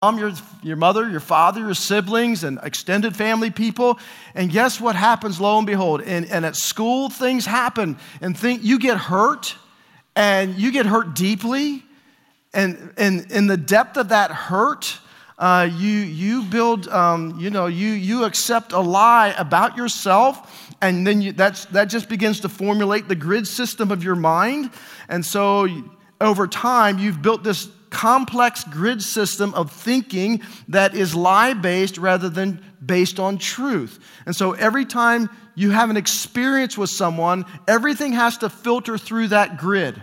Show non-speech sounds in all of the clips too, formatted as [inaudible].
mom, your, your mother, your father, your siblings, and extended family people. And guess what happens, lo and behold? And, and at school, things happen, and think, you get hurt, and you get hurt deeply. And in the depth of that hurt, uh, you, you build, um, you know, you, you accept a lie about yourself, and then you, that's, that just begins to formulate the grid system of your mind. And so over time, you've built this complex grid system of thinking that is lie based rather than based on truth. And so every time you have an experience with someone, everything has to filter through that grid.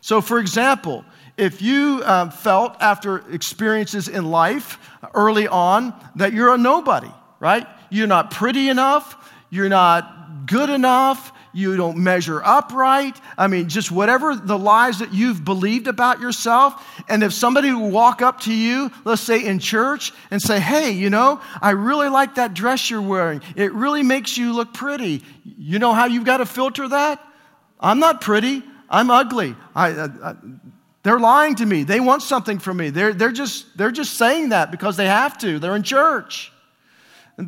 So, for example, if you um, felt after experiences in life early on that you're a nobody, right? You're not pretty enough, you're not good enough, you don't measure up right. I mean, just whatever the lies that you've believed about yourself. And if somebody walk up to you, let's say in church, and say, Hey, you know, I really like that dress you're wearing. It really makes you look pretty. You know how you've got to filter that? I'm not pretty. I'm ugly. I, I, I they're lying to me. They want something from me. They're, they're, just, they're just saying that because they have to. They're in church.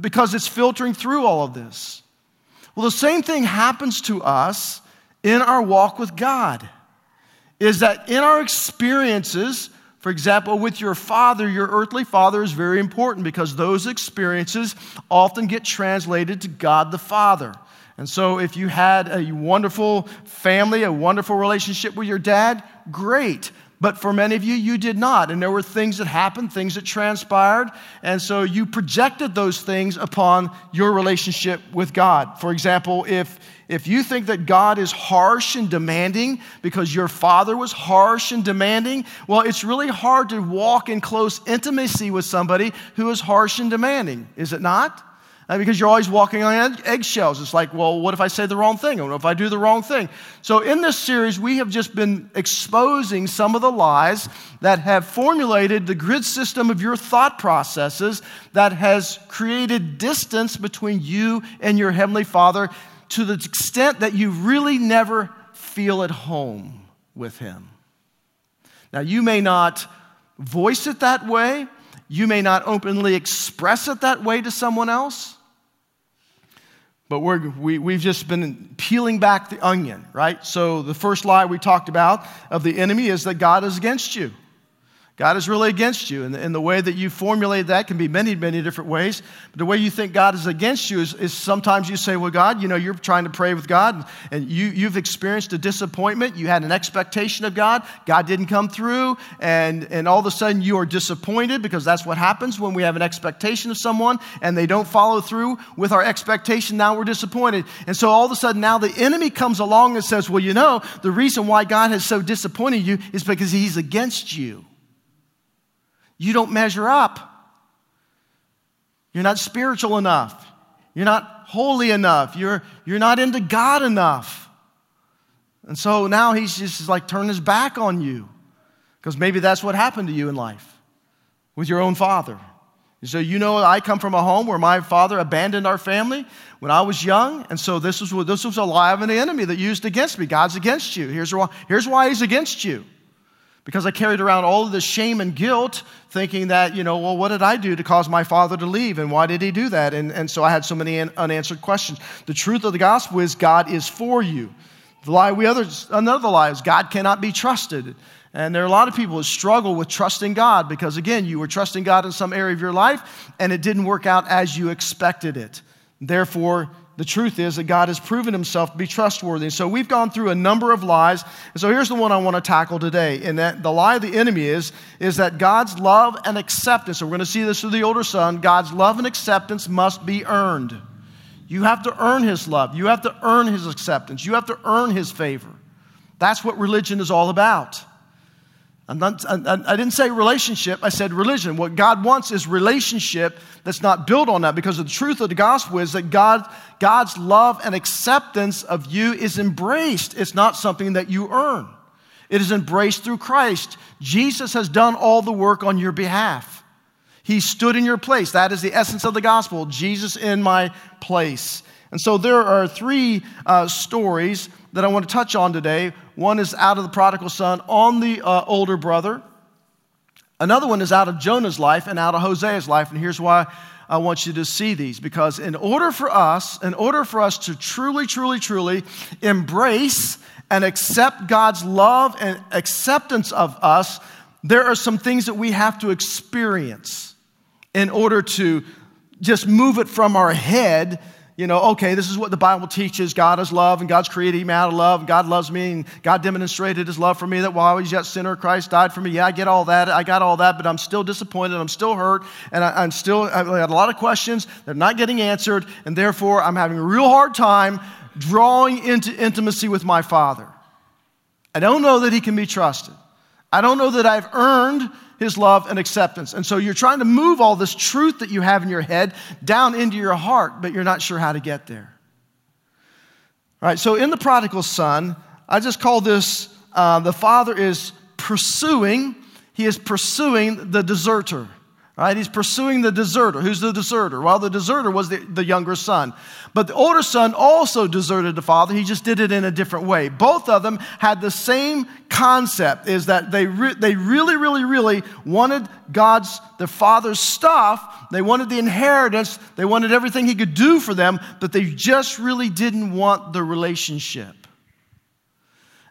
Because it's filtering through all of this. Well, the same thing happens to us in our walk with God. Is that in our experiences, for example, with your father, your earthly father is very important because those experiences often get translated to God the Father. And so, if you had a wonderful family, a wonderful relationship with your dad, great. But for many of you, you did not. And there were things that happened, things that transpired. And so you projected those things upon your relationship with God. For example, if, if you think that God is harsh and demanding because your father was harsh and demanding, well, it's really hard to walk in close intimacy with somebody who is harsh and demanding, is it not? Uh, because you're always walking on eggshells. It's like, well, what if I say the wrong thing? What if I do the wrong thing? So, in this series, we have just been exposing some of the lies that have formulated the grid system of your thought processes that has created distance between you and your Heavenly Father to the extent that you really never feel at home with Him. Now, you may not voice it that way, you may not openly express it that way to someone else. But we're, we, we've just been peeling back the onion, right? So, the first lie we talked about of the enemy is that God is against you. God is really against you. And the, and the way that you formulate that can be many, many different ways. But the way you think God is against you is, is sometimes you say, Well, God, you know, you're trying to pray with God and, and you, you've experienced a disappointment. You had an expectation of God. God didn't come through. And, and all of a sudden you are disappointed because that's what happens when we have an expectation of someone and they don't follow through with our expectation. Now we're disappointed. And so all of a sudden now the enemy comes along and says, Well, you know, the reason why God has so disappointed you is because he's against you. You don't measure up. You're not spiritual enough. You're not holy enough. You're, you're not into God enough. And so now he's just like turning his back on you because maybe that's what happened to you in life with your own father. And so, you know, I come from a home where my father abandoned our family when I was young. And so, this was, this was a lie of an enemy that used against me. God's against you. Here's why, here's why he's against you because I carried around all of this shame and guilt, thinking that, you know, well, what did I do to cause my father to leave? And why did he do that? And, and so I had so many unanswered questions. The truth of the gospel is God is for you. The lie we others, another lie is God cannot be trusted. And there are a lot of people who struggle with trusting God because, again, you were trusting God in some area of your life and it didn't work out as you expected it. Therefore, the truth is that God has proven himself to be trustworthy. So we've gone through a number of lies. And so here's the one I want to tackle today. And that the lie of the enemy is, is that God's love and acceptance, and we're going to see this through the older son, God's love and acceptance must be earned. You have to earn his love. You have to earn his acceptance. You have to earn his favor. That's what religion is all about. Not, I, I didn't say relationship, I said religion. What God wants is relationship that's not built on that because the truth of the gospel is that God, God's love and acceptance of you is embraced. It's not something that you earn, it is embraced through Christ. Jesus has done all the work on your behalf. He stood in your place. That is the essence of the gospel Jesus in my place. And so there are three uh, stories that I want to touch on today. One is out of the prodigal son on the uh, older brother. Another one is out of Jonah's life and out of Hosea's life. And here's why I want you to see these because in order for us, in order for us to truly, truly, truly embrace and accept God's love and acceptance of us, there are some things that we have to experience in order to just move it from our head you know, okay, this is what the Bible teaches. God is love, and God's created me out of love, and God loves me, and God demonstrated his love for me that while I was yet sinner, Christ died for me. Yeah, I get all that. I got all that, but I'm still disappointed. I'm still hurt, and I, am still, I had a lot of questions. They're not getting answered, and therefore I'm having a real hard time drawing into intimacy with my Father. I don't know that he can be trusted. I don't know that I've earned his love and acceptance. And so you're trying to move all this truth that you have in your head down into your heart, but you're not sure how to get there. All right, so in the prodigal son, I just call this uh, the father is pursuing, he is pursuing the deserter. Right? He's pursuing the deserter. Who's the deserter? Well, the deserter was the, the younger son. But the older son also deserted the father. He just did it in a different way. Both of them had the same concept is that they, re- they really, really, really wanted God's, their father's stuff. They wanted the inheritance. They wanted everything he could do for them, but they just really didn't want the relationship.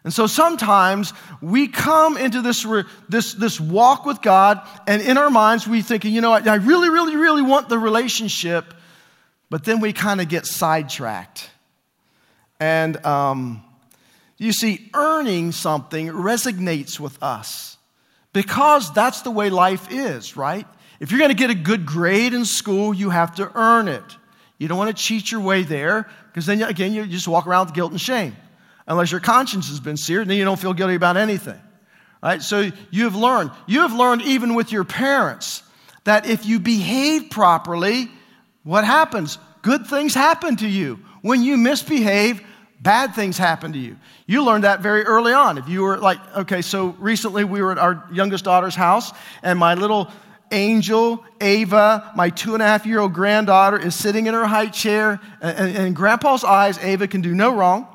And so sometimes we come into this, this, this walk with God, and in our minds, we thinking, you know, I really, really, really want the relationship, but then we kind of get sidetracked. And um, you see, earning something resonates with us because that's the way life is, right? If you're going to get a good grade in school, you have to earn it. You don't want to cheat your way there because then, again, you just walk around with guilt and shame unless your conscience has been seared, then you don't feel guilty about anything. Right? So you have learned. You have learned even with your parents that if you behave properly, what happens? Good things happen to you. When you misbehave, bad things happen to you. You learned that very early on. If you were like, okay, so recently we were at our youngest daughter's house, and my little angel, Ava, my two and a half year old granddaughter, is sitting in her high chair, and in grandpa's eyes, Ava can do no wrong.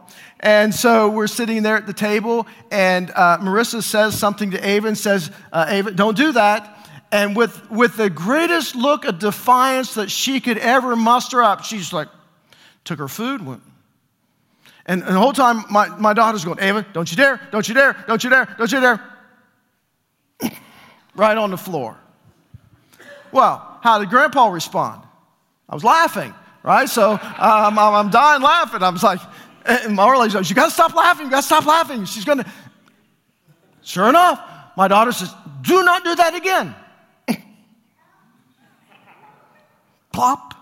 And so we're sitting there at the table, and uh, Marissa says something to Ava and says, uh, Ava, don't do that. And with, with the greatest look of defiance that she could ever muster up, she's like, took her food, went. And, and the whole time, my, my daughter's going, Ava, don't you dare, don't you dare, don't you dare, don't you dare. [clears throat] right on the floor. Well, how did Grandpa respond? I was laughing, right? So um, I'm dying laughing. I was like, and Marley says, You got to stop laughing. You got to stop laughing. She's to. Sure enough, my daughter says, Do not do that again. [laughs] Plop,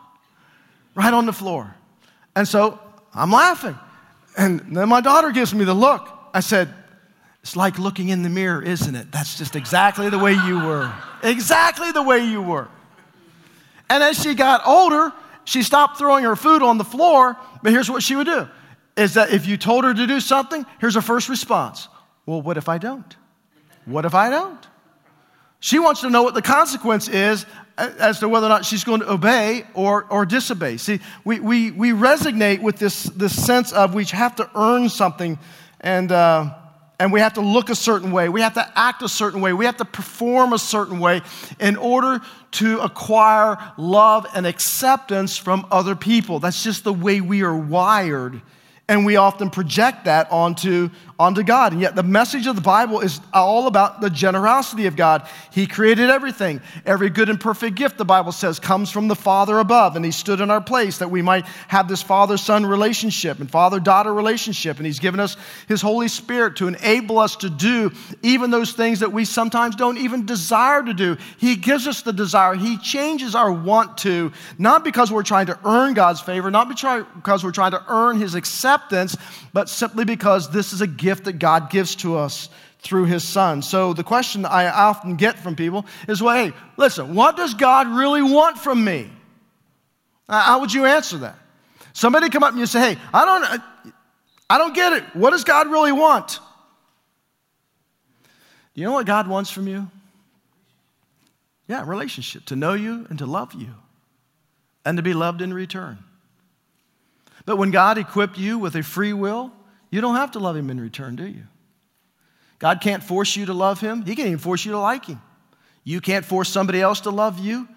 right on the floor. And so I'm laughing. And then my daughter gives me the look. I said, It's like looking in the mirror, isn't it? That's just exactly the way you were. Exactly the way you were. And as she got older, she stopped throwing her food on the floor, but here's what she would do is that if you told her to do something, here's her first response Well, what if I don't? What if I don't? She wants to know what the consequence is as to whether or not she's going to obey or, or disobey. See, we, we, we resonate with this, this sense of we have to earn something and, uh, and we have to look a certain way. We have to act a certain way. We have to perform a certain way in order to acquire love and acceptance from other people. That's just the way we are wired and we often project that onto, onto God. And yet, the message of the Bible is all about the generosity of God. He created everything. Every good and perfect gift, the Bible says, comes from the Father above. And He stood in our place that we might have this father son relationship and father daughter relationship. And He's given us His Holy Spirit to enable us to do even those things that we sometimes don't even desire to do. He gives us the desire. He changes our want to, not because we're trying to earn God's favor, not because we're trying to earn His acceptance, but simply because this is a gift gift that God gives to us through his son. So the question I often get from people is, well, hey, listen, what does God really want from me? Uh, how would you answer that? Somebody come up and you say, hey, I don't, I don't get it. What does God really want? Do you know what God wants from you? Yeah, relationship, to know you and to love you and to be loved in return. But when God equipped you with a free will, you don't have to love him in return, do you? God can't force you to love him. He can't even force you to like him. You can't force somebody else to love you.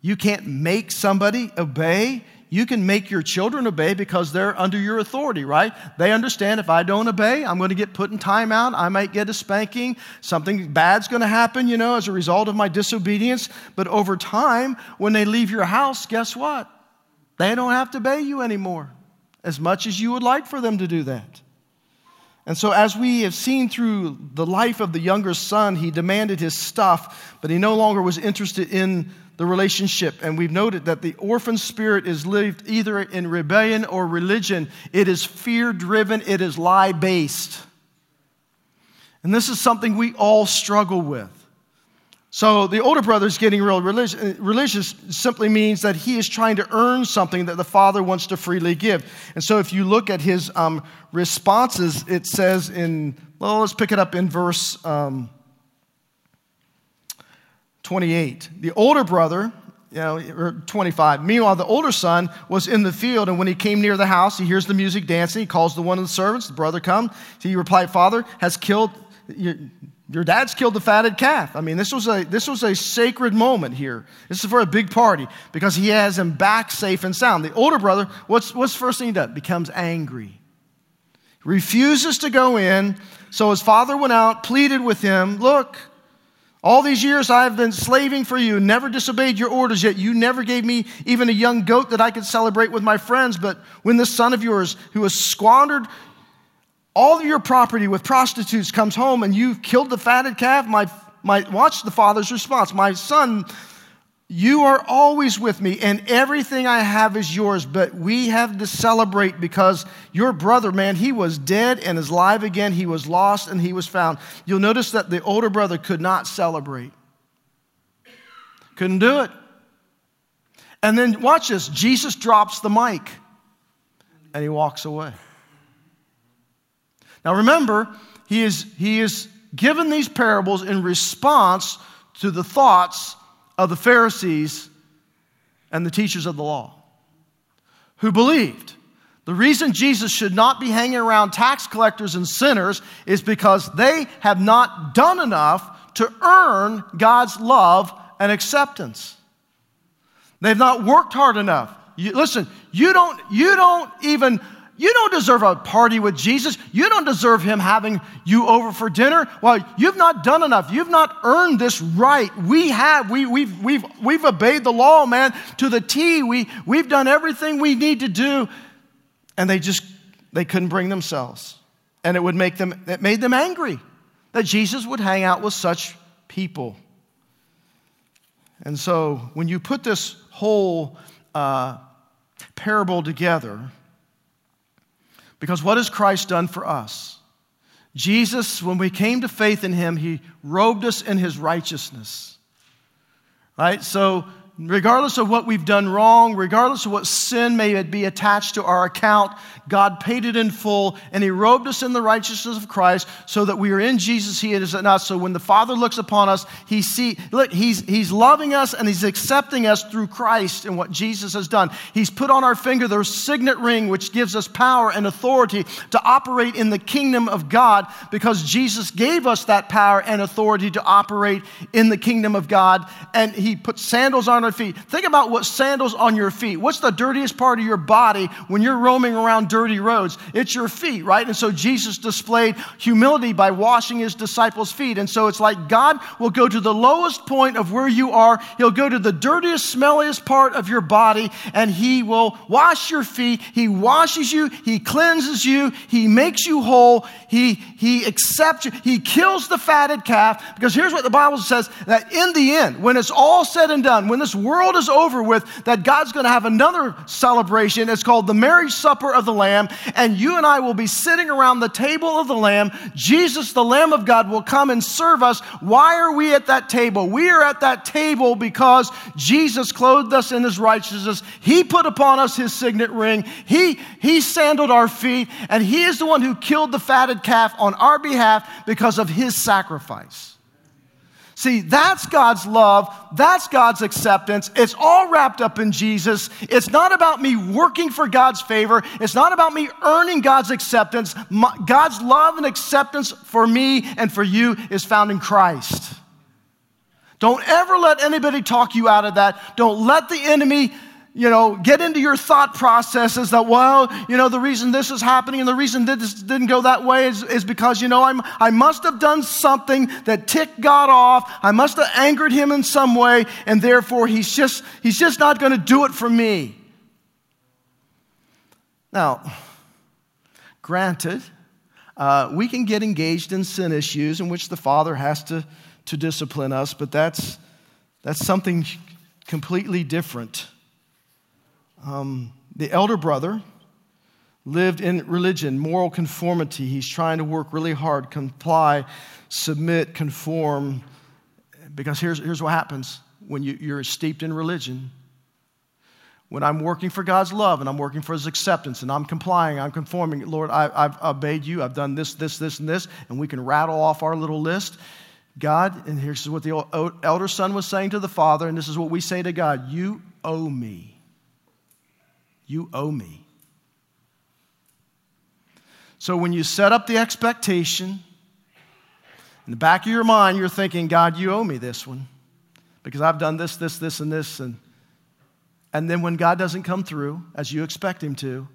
You can't make somebody obey. You can make your children obey because they're under your authority, right? They understand if I don't obey, I'm going to get put in timeout. I might get a spanking. Something bad's going to happen, you know, as a result of my disobedience. But over time, when they leave your house, guess what? They don't have to obey you anymore as much as you would like for them to do that. And so, as we have seen through the life of the younger son, he demanded his stuff, but he no longer was interested in the relationship. And we've noted that the orphan spirit is lived either in rebellion or religion. It is fear driven, it is lie based. And this is something we all struggle with. So the older brother is getting real religious, religious simply means that he is trying to earn something that the father wants to freely give. And so if you look at his um, responses, it says in, well, let's pick it up in verse um, 28. The older brother, you know, or 25. Meanwhile, the older son was in the field, and when he came near the house, he hears the music dancing. He calls the one of the servants. The brother comes. He replied, Father has killed. Your dad's killed the fatted calf. I mean, this was a, this was a sacred moment here. This is for a big party because he has him back safe and sound. The older brother, what's, what's first thing he does? Becomes angry. Refuses to go in. So his father went out, pleaded with him, Look, all these years I've been slaving for you, never disobeyed your orders, yet you never gave me even a young goat that I could celebrate with my friends. But when this son of yours, who has squandered all of your property with prostitutes comes home and you've killed the fatted calf, my, my, watch the father's response. My son, you are always with me, and everything I have is yours, but we have to celebrate because your brother, man, he was dead and is alive again. He was lost and he was found. You'll notice that the older brother could not celebrate, couldn't do it. And then watch this Jesus drops the mic and he walks away. Now remember, he is, he is given these parables in response to the thoughts of the Pharisees and the teachers of the law who believed. The reason Jesus should not be hanging around tax collectors and sinners is because they have not done enough to earn God's love and acceptance. They've not worked hard enough. You, listen, you don't, you don't even you don't deserve a party with Jesus. You don't deserve him having you over for dinner. Well, you've not done enough. You've not earned this right. We have. We, we've, we've, we've obeyed the law, man, to the T. We, we've done everything we need to do. And they just, they couldn't bring themselves. And it would make them, it made them angry that Jesus would hang out with such people. And so when you put this whole uh, parable together, because what has Christ done for us? Jesus, when we came to faith in him, he robed us in his righteousness. Right? So regardless of what we've done wrong, regardless of what sin may be attached to our account, God paid it in full and He robed us in the righteousness of Christ so that we are in Jesus, He is in us. So when the Father looks upon us, He see, look, He's, He's loving us and He's accepting us through Christ and what Jesus has done. He's put on our finger the signet ring, which gives us power and authority to operate in the kingdom of God because Jesus gave us that power and authority to operate in the kingdom of God. And He put sandals on our feet. Think about what sandals on your feet. What's the dirtiest part of your body when you're roaming around dirty roads? It's your feet, right? And so Jesus displayed humility by washing his disciples' feet. And so it's like God will go to the lowest point of where you are. He'll go to the dirtiest, smelliest part of your body and he will wash your feet. He washes you. He cleanses you. He makes you whole. He, he accepts you. He kills the fatted calf because here's what the Bible says that in the end, when it's all said and done, when this world is over with, that God's going to have another celebration. It's called the marriage supper of the Lamb. And you and I will be sitting around the table of the Lamb. Jesus, the Lamb of God, will come and serve us. Why are we at that table? We are at that table because Jesus clothed us in his righteousness. He put upon us his signet ring. He, he sandaled our feet. And he is the one who killed the fatted calf on our behalf because of his sacrifice. See, that's God's love. That's God's acceptance. It's all wrapped up in Jesus. It's not about me working for God's favor. It's not about me earning God's acceptance. My, God's love and acceptance for me and for you is found in Christ. Don't ever let anybody talk you out of that. Don't let the enemy you know, get into your thought processes that, well, you know, the reason this is happening and the reason this didn't go that way is, is because, you know, I'm, I must have done something that ticked God off. I must have angered him in some way, and therefore he's just, he's just not going to do it for me. Now, granted, uh, we can get engaged in sin issues in which the Father has to, to discipline us, but that's, that's something completely different. Um, the elder brother lived in religion, moral conformity. He's trying to work really hard, comply, submit, conform. Because here's, here's what happens when you, you're steeped in religion. When I'm working for God's love and I'm working for His acceptance and I'm complying, I'm conforming, Lord, I, have obeyed you, I've done this, this, this, and this, and we can rattle off our little list. God, and here's what the elder son was saying to the father, and this is what we say to God You owe me. You owe me. So when you set up the expectation, in the back of your mind, you're thinking, God, you owe me this one because I've done this, this, this, and this. And, and then when God doesn't come through as you expect Him to,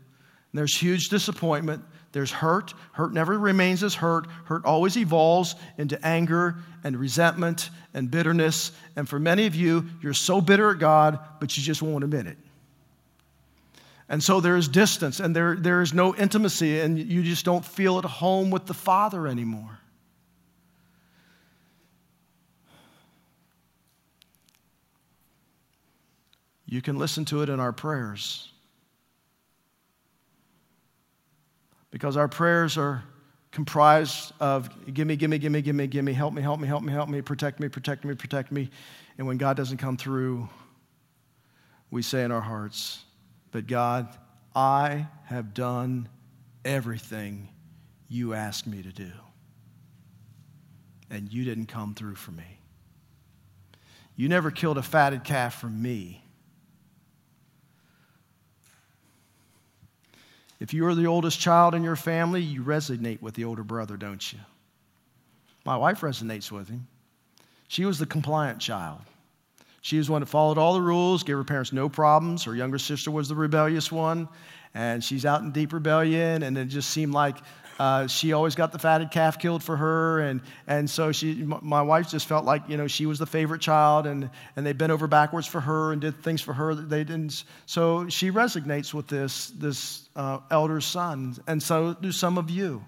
there's huge disappointment. There's hurt. Hurt never remains as hurt. Hurt always evolves into anger and resentment and bitterness. And for many of you, you're so bitter at God, but you just won't admit it. And so there is distance and there, there is no intimacy, and you just don't feel at home with the Father anymore. You can listen to it in our prayers. Because our prayers are comprised of give me, give me, give me, give me, give me, help me, help me, help me, help me, protect me, protect me, protect me. And when God doesn't come through, we say in our hearts, but God, I have done everything you asked me to do. And you didn't come through for me. You never killed a fatted calf for me. If you are the oldest child in your family, you resonate with the older brother, don't you? My wife resonates with him. She was the compliant child. She was one that followed all the rules, gave her parents no problems. Her younger sister was the rebellious one, and she's out in deep rebellion, and it just seemed like uh, she always got the fatted calf killed for her, and, and so she, my wife just felt like you know she was the favorite child, and, and they bent over backwards for her and did things for her that they didn't. So she resonates with this this uh, elder son, and so do some of you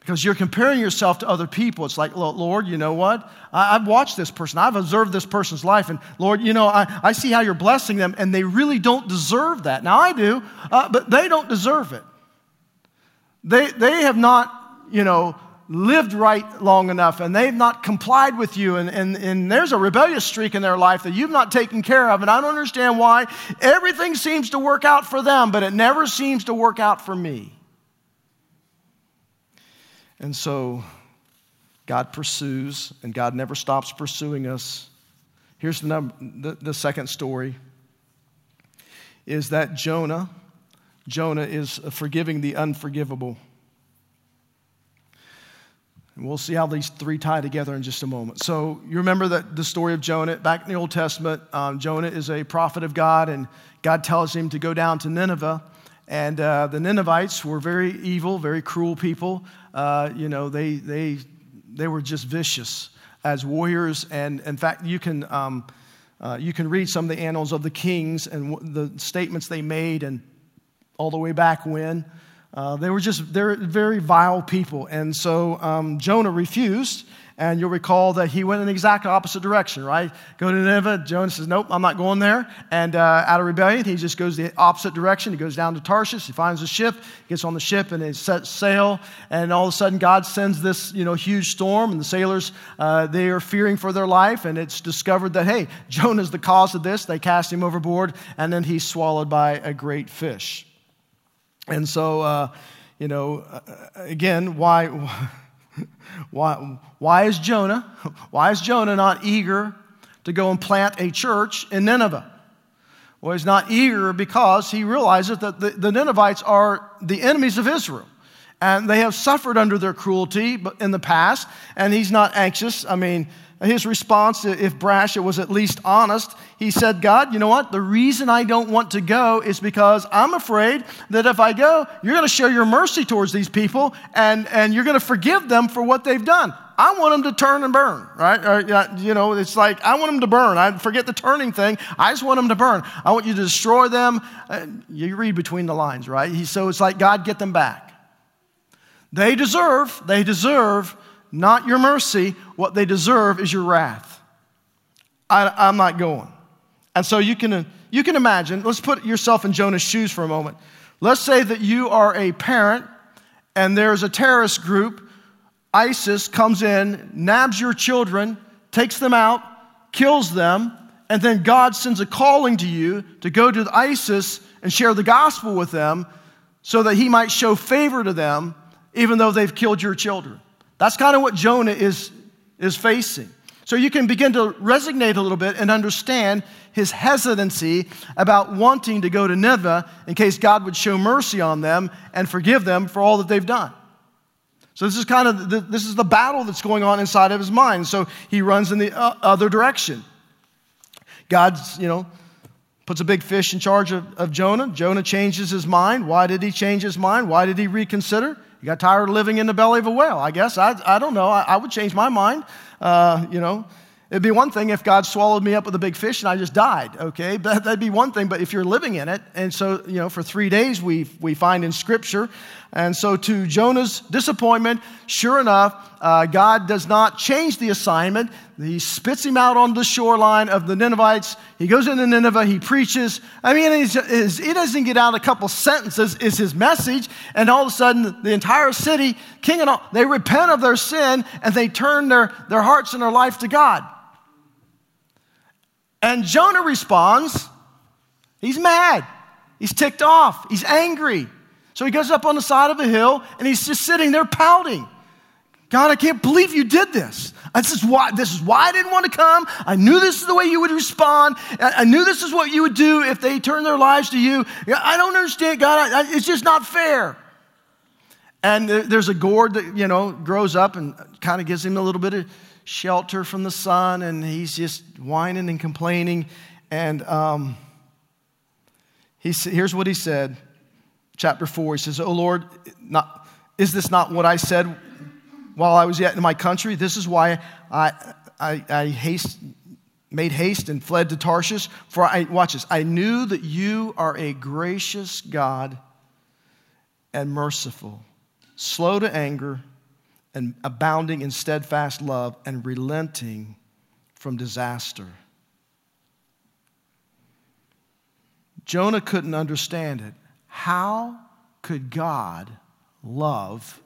because you're comparing yourself to other people. It's like, Lord, you know what? I, have watched this person, I've observed this person's life, and Lord, you know, I, I see how you're blessing them, and they really don't deserve that. Now, I do, uh, but they don't deserve it. They, they have not, you know, lived right long enough and they've not complied with you and, and, and there's a rebellious streak in their life that you've not taken care of and i don't understand why everything seems to work out for them but it never seems to work out for me and so God pursues, and God never stops pursuing us. Here's the, number, the, the second story is that Jonah, Jonah is forgiving the unforgivable. And we'll see how these three tie together in just a moment. So, you remember that the story of Jonah back in the Old Testament. Um, Jonah is a prophet of God, and God tells him to go down to Nineveh and uh, the Ninevites were very evil, very cruel people. Uh, you know, they, they, they were just vicious as warriors. And in fact, you can, um, uh, you can read some of the annals of the kings and the statements they made, and all the way back when. Uh, they were just they're very vile people. And so um, Jonah refused and you'll recall that he went in the exact opposite direction, right? Go to Nineveh. Jonah says, Nope, I'm not going there. And uh, out of rebellion, he just goes the opposite direction. He goes down to Tarshish. He finds a ship, gets on the ship, and they set sail. And all of a sudden, God sends this you know, huge storm, and the sailors, uh, they are fearing for their life. And it's discovered that, hey, [laughs] Jonah's the cause of this. They cast him overboard, and then he's swallowed by a great fish. And so, uh, you know, uh, again, why? [laughs] [laughs] why, why is Jonah, [laughs] why is Jonah not eager to go and plant a church in Nineveh? Well, he's not eager because he realizes that the, the Ninevites are the enemies of Israel. And they have suffered under their cruelty in the past, and he's not anxious. I mean, his response, if brash, it was at least honest. He said, God, you know what? The reason I don't want to go is because I'm afraid that if I go, you're going to show your mercy towards these people and, and you're going to forgive them for what they've done. I want them to turn and burn, right? Uh, or, you know, it's like, I want them to burn. I forget the turning thing. I just want them to burn. I want you to destroy them. Uh, you read between the lines, right? So it's like, God, get them back. They deserve, they deserve not your mercy. What they deserve is your wrath. I, am not going. And so you can, you can imagine, let's put yourself in Jonah's shoes for a moment. Let's say that you are a parent and there's a terrorist group, ISIS comes in, nabs your children, takes them out, kills them, and then God sends a calling to you to go to ISIS and share the gospel with them so that he might show favor to them even though they've killed your children. That's kind of what Jonah is, is facing. So you can begin to resonate a little bit and understand his hesitancy about wanting to go to Nineveh in case God would show mercy on them and forgive them for all that they've done. So this is kind of the, this is the battle that's going on inside of his mind. So he runs in the uh, other direction. God's, you know, puts a big fish in charge of, of Jonah. Jonah changes his mind. Why did he change his mind? Why did he reconsider? You got tired of living in the belly of a whale, I guess. I, I don't know. I, I would change my mind. Uh, you know, it'd be one thing if God swallowed me up with a big fish and I just died, okay? But that'd be one thing. But if you're living in it, and so, you know, for three days we, we find in Scripture and so, to Jonah's disappointment, sure enough, uh, God does not change the assignment. He spits him out on the shoreline of the Ninevites. He goes into Nineveh, he preaches. I mean, he doesn't get out a couple sentences, is his message. And all of a sudden, the entire city, king and all, they repent of their sin and they turn their, their hearts and their life to God. And Jonah responds, he's mad, he's ticked off, he's angry. So he goes up on the side of a hill and he's just sitting there pouting. God, I can't believe you did this. This is why, this is why I didn't want to come. I knew this is the way you would respond. I knew this is what you would do if they turned their lives to you. I don't understand, God. I, it's just not fair. And there's a gourd that, you know, grows up and kind of gives him a little bit of shelter from the sun. And he's just whining and complaining. And um, he, here's what he said chapter 4. He says, Oh Lord, not, is this not what I said while I was yet in my country? This is why I, I, I haste, made haste and fled to Tarshish. For I, watch this, I knew that you are a gracious God and merciful, slow to anger, and abounding in steadfast love, and relenting from disaster. Jonah couldn't understand it. How could God love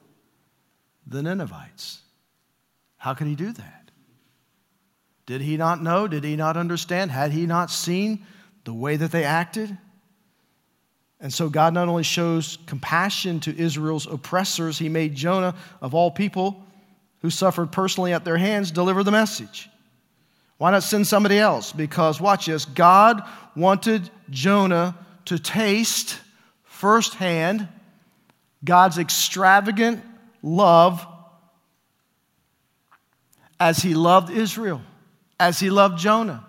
the Ninevites? How could he do that? Did he not know? Did he not understand? Had he not seen the way that they acted? And so God not only shows compassion to Israel's oppressors, he made Jonah, of all people who suffered personally at their hands, deliver the message. Why not send somebody else? Because, watch this, God wanted Jonah to taste firsthand God's extravagant love as he loved Israel, as he loved Jonah.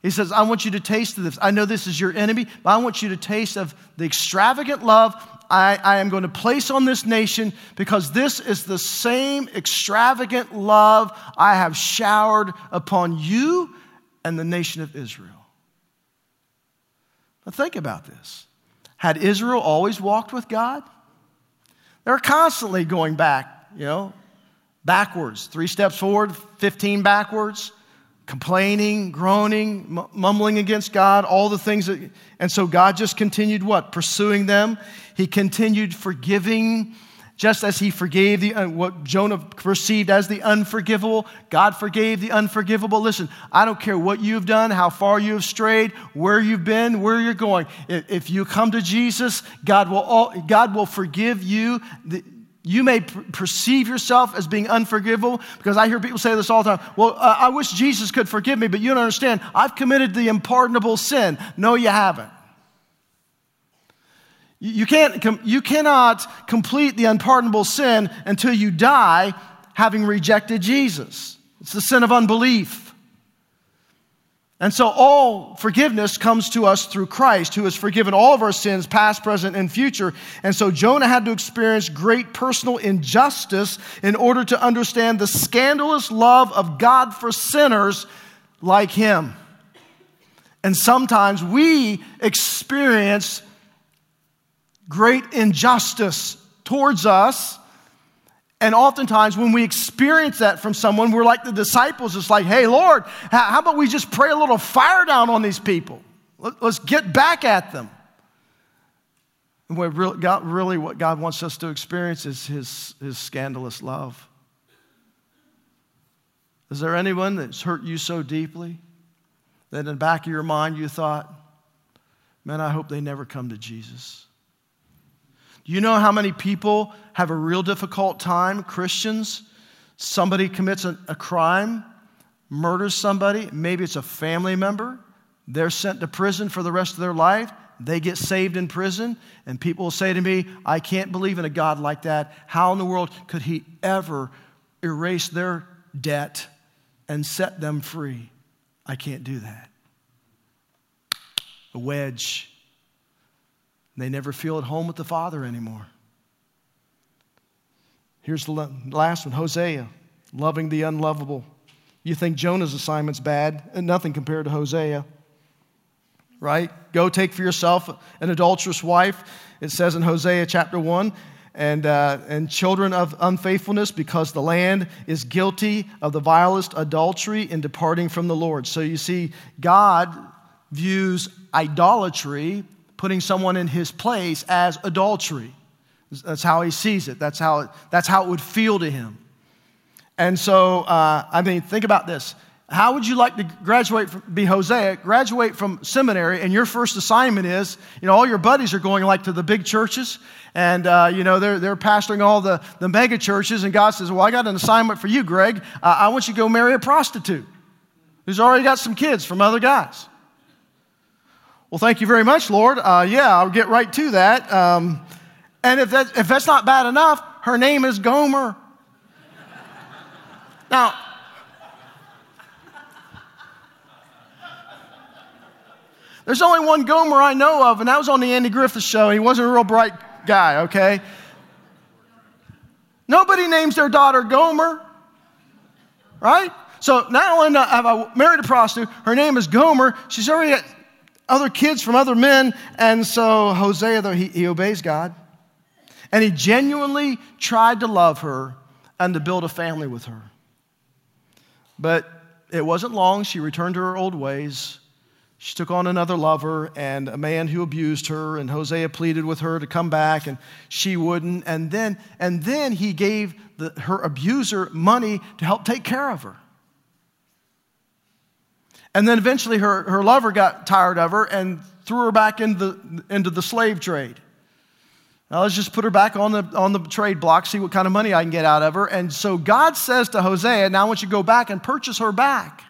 He says, I want you to taste of this. I know this is your enemy, but I want you to taste of the extravagant love I, I, am going to place on this nation because this is the same extravagant love I have showered upon you and the nation of Israel. Now, think about this. Had Israel always walked with God? They're constantly going back, you know, backwards. Three steps forward, 15 backwards, complaining, groaning, mumbling against God, all the things that. And so God just continued what? Pursuing them. He continued forgiving just as he forgave the, uh, what Jonah perceived as the unforgivable, God forgave the unforgivable. Listen, I don't care what you've done, how far you have strayed, where you've been, where you're going. If you come to Jesus, God will, all, God will forgive you. You may perceive yourself as being unforgivable because I hear people say this all the time. Well, uh, I wish Jesus could forgive me, but you don't understand. I've committed the unpardonable sin. No, you haven't. You, can't, you cannot complete the unpardonable sin until you die having rejected Jesus. it's the sin of unbelief. And so all forgiveness comes to us through Christ, who has forgiven all of our sins, past, present, and future. And so Jonah had to experience great personal injustice in order to understand the scandalous love of God for sinners like him. And sometimes we experience great injustice towards us and oftentimes, when we experience that from someone, we're like the disciples. It's like, hey, Lord, how about we just pray a little fire down on these people? Let's get back at them. And what really, what God wants us to experience is his, his scandalous love. Is there anyone that's hurt you so deeply that in the back of your mind you thought, man, I hope they never come to Jesus? You know how many people have a real difficult time, Christians? Somebody commits a, a crime, murders somebody, maybe it's a family member, they're sent to prison for the rest of their life. They get saved in prison, and people will say to me, I can't believe in a God like that. How in the world could he ever erase their debt and set them free? I can't do that. A wedge they never feel at home with the Father anymore. Here's the last one Hosea, loving the unlovable. You think Jonah's assignment's bad, and nothing compared to Hosea, right? Go take for yourself an adulterous wife. It says in Hosea chapter 1 and, uh, and children of unfaithfulness, because the land is guilty of the vilest adultery in departing from the Lord. So you see, God views idolatry putting someone in his place as adultery. That's how he sees it. That's how it, that's how it would feel to him. And so, uh, I mean, think about this. How would you like to graduate, from, be Hosea, graduate from seminary, and your first assignment is, you know, all your buddies are going like to the big churches, and, uh, you know, they're, they're pastoring all the, the mega churches, and God says, well, I got an assignment for you, Greg. Uh, I want you to go marry a prostitute who's already got some kids from other guys. Well, thank you very much, Lord. Uh, yeah, I'll get right to that. Um, and if, that, if that's not bad enough, her name is Gomer. Now, there's only one Gomer I know of, and that was on the Andy Griffith show. He wasn't a real bright guy, okay? Nobody names their daughter Gomer, right? So not only have I married a prostitute, her name is Gomer. She's already other kids from other men. And so Hosea, though, he, he obeys God. And he genuinely tried to love her and to build a family with her. But it wasn't long. She returned to her old ways. She took on another lover and a man who abused her, and Hosea pleaded with her to come back, and she wouldn't. And then, and then he gave the, her abuser money to help take care of her. And then eventually her, her lover got tired of her and threw her back into the, into the slave trade. Now let's just put her back on the, on the trade block, see what kind of money I can get out of her. And so God says to Hosea, Now I want you to go back and purchase her back.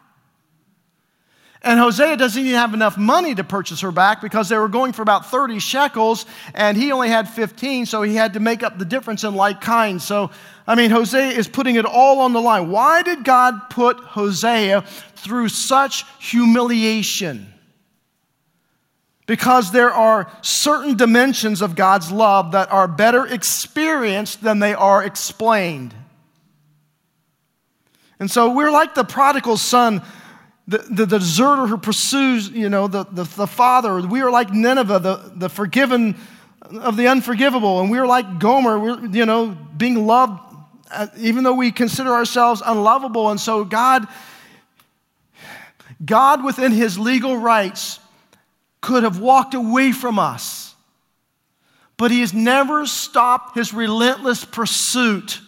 And Hosea doesn't even have enough money to purchase her back because they were going for about 30 shekels and he only had 15, so he had to make up the difference in like kind. So, I mean, Hosea is putting it all on the line. Why did God put Hosea through such humiliation? Because there are certain dimensions of God's love that are better experienced than they are explained. And so we're like the prodigal son the, the, the, deserter who pursues, you know, the, the, the father. We are like Nineveh, the, the forgiven of the unforgivable. And we are like Gomer, we're, you know, being loved, uh, even though we consider ourselves unlovable. And so God, God within his legal rights could have walked away from us. But he has never stopped his relentless pursuit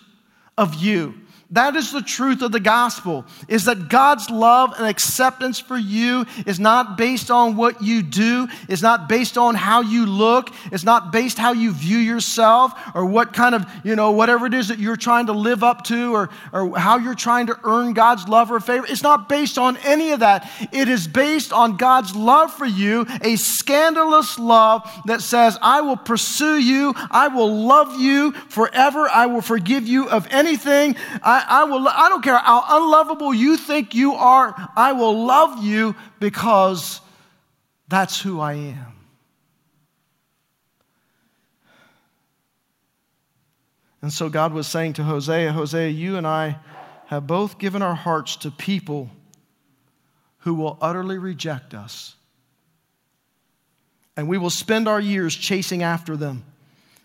of you. That is the truth of the gospel is that God's love and acceptance for you is not based on what you do, is not based on how you look, it's not based how you view yourself or what kind of, you know, whatever it is that you're trying to live up to or, or how you're trying to earn God's love or favor. It's not based on any of that. It is based on God's love for you, a scandalous love that says, I will pursue you, I will love you forever, I will forgive you of anything. I I, I, will, I don't care how unlovable you think you are, I will love you because that's who I am. And so God was saying to Hosea, Hosea, you and I have both given our hearts to people who will utterly reject us. And we will spend our years chasing after them.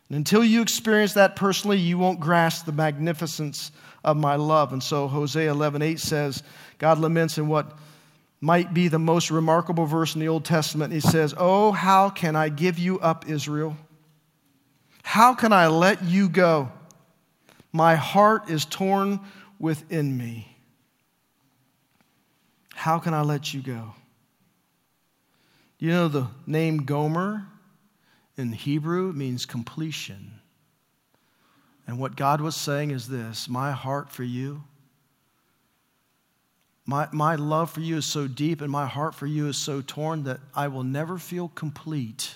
And until you experience that personally, you won't grasp the magnificence of my love. And so Hosea 11:8 says, God laments in what might be the most remarkable verse in the Old Testament. He says, "Oh, how can I give you up, Israel? How can I let you go? My heart is torn within me. How can I let you go? You know the name Gomer in Hebrew means completion. And what God was saying is this My heart for you, my, my love for you is so deep, and my heart for you is so torn that I will never feel complete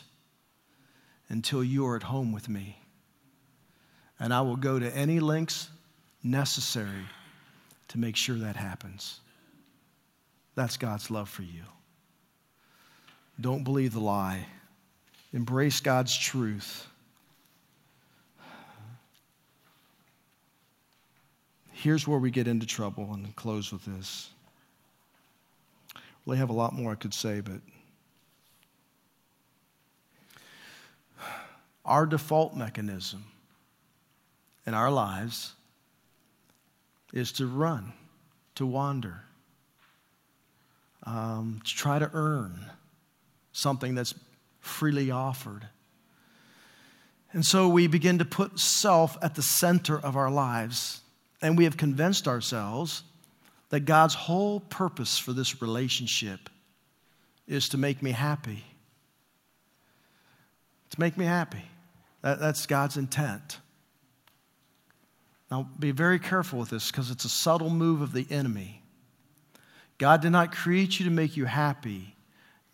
until you are at home with me and I will go to any lengths necessary to make sure that happens. That's God's love for you. Don't believe the lie, embrace God's truth. Here's where we get into trouble and close with this. Really have a lot more I could say, but our default mechanism in our lives is to run, to wander, um, to try to earn something that's freely offered. And so we begin to put self at the center of our lives, and we have convinced ourselves that God's whole purpose for this relationship is to make me happy. To make me happy. That, that's God's intent. Now, be very careful with this because it's a subtle move of the enemy. God did not create you to make you happy,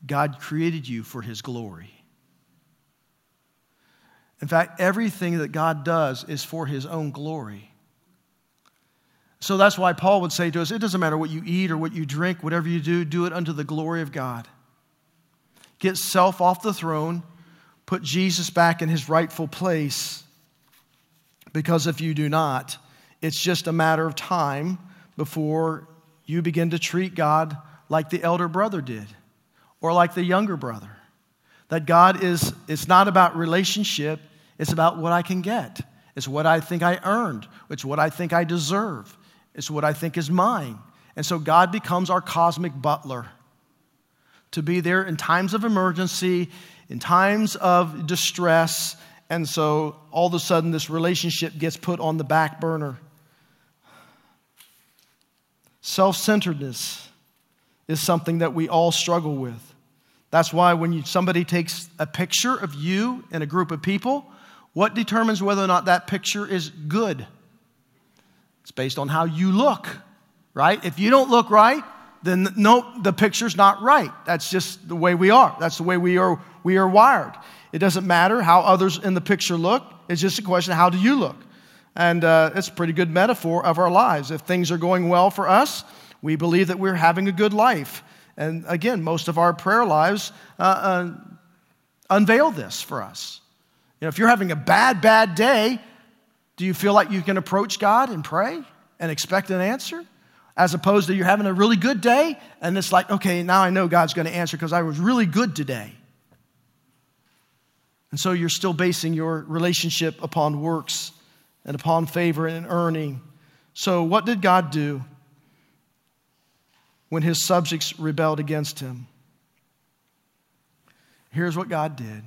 God created you for His glory. In fact, everything that God does is for His own glory. So that's why Paul would say to us it doesn't matter what you eat or what you drink, whatever you do, do it unto the glory of God. Get self off the throne, put Jesus back in his rightful place. Because if you do not, it's just a matter of time before you begin to treat God like the elder brother did or like the younger brother. That God is, it's not about relationship, it's about what I can get. It's what I think I earned, it's what I think I deserve, it's what I think is mine. And so God becomes our cosmic butler to be there in times of emergency, in times of distress, and so all of a sudden, this relationship gets put on the back burner. Self centeredness is something that we all struggle with. That's why when you, somebody takes a picture of you in a group of people, what determines whether or not that picture is good? It's based on how you look, right? If you don't look right, then no, the picture's not right. That's just the way we are. That's the way we are, we are wired. It doesn't matter how others in the picture look, it's just a question of how do you look? And uh, it's a pretty good metaphor of our lives. If things are going well for us, we believe that we're having a good life. And again, most of our prayer lives uh, uh, unveil this for us. You know, if you're having a bad, bad day, do you feel like you can approach God and pray and expect an answer? As opposed to you're having a really good day and it's like, okay, now I know God's going to answer because I was really good today. And so you're still basing your relationship upon works and upon favor and earning. So, what did God do when his subjects rebelled against him? Here's what God did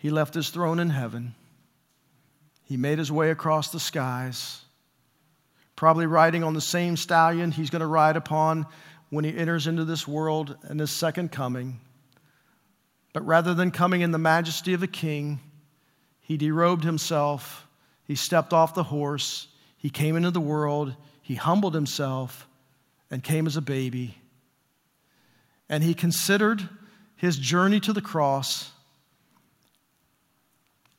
He left his throne in heaven, he made his way across the skies, probably riding on the same stallion he's going to ride upon when he enters into this world and his second coming. But rather than coming in the majesty of a king, he derobed himself, he stepped off the horse, he came into the world, he humbled himself, and came as a baby. And he considered his journey to the cross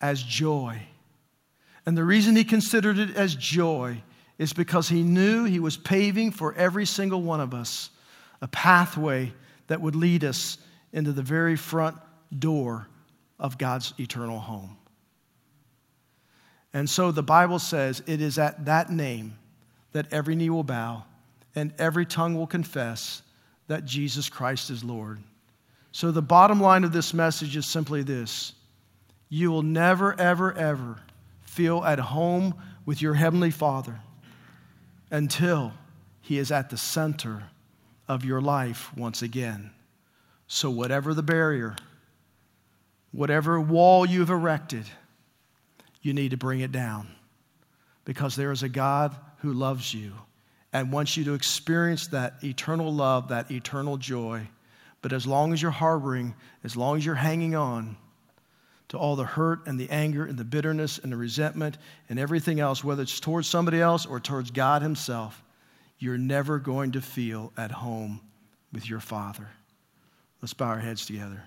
as joy. And the reason he considered it as joy is because he knew he was paving for every single one of us a pathway that would lead us into the very front door of God's eternal home. And so the Bible says it is at that name that every knee will bow and every tongue will confess that Jesus Christ is Lord. So the bottom line of this message is simply this you will never, ever, ever feel at home with your Heavenly Father until He is at the center of your life once again. So, whatever the barrier, whatever wall you've erected, you need to bring it down because there is a God who loves you and wants you to experience that eternal love, that eternal joy. But as long as you're harboring, as long as you're hanging on to all the hurt and the anger and the bitterness and the resentment and everything else, whether it's towards somebody else or towards God Himself, you're never going to feel at home with your Father. Let's bow our heads together.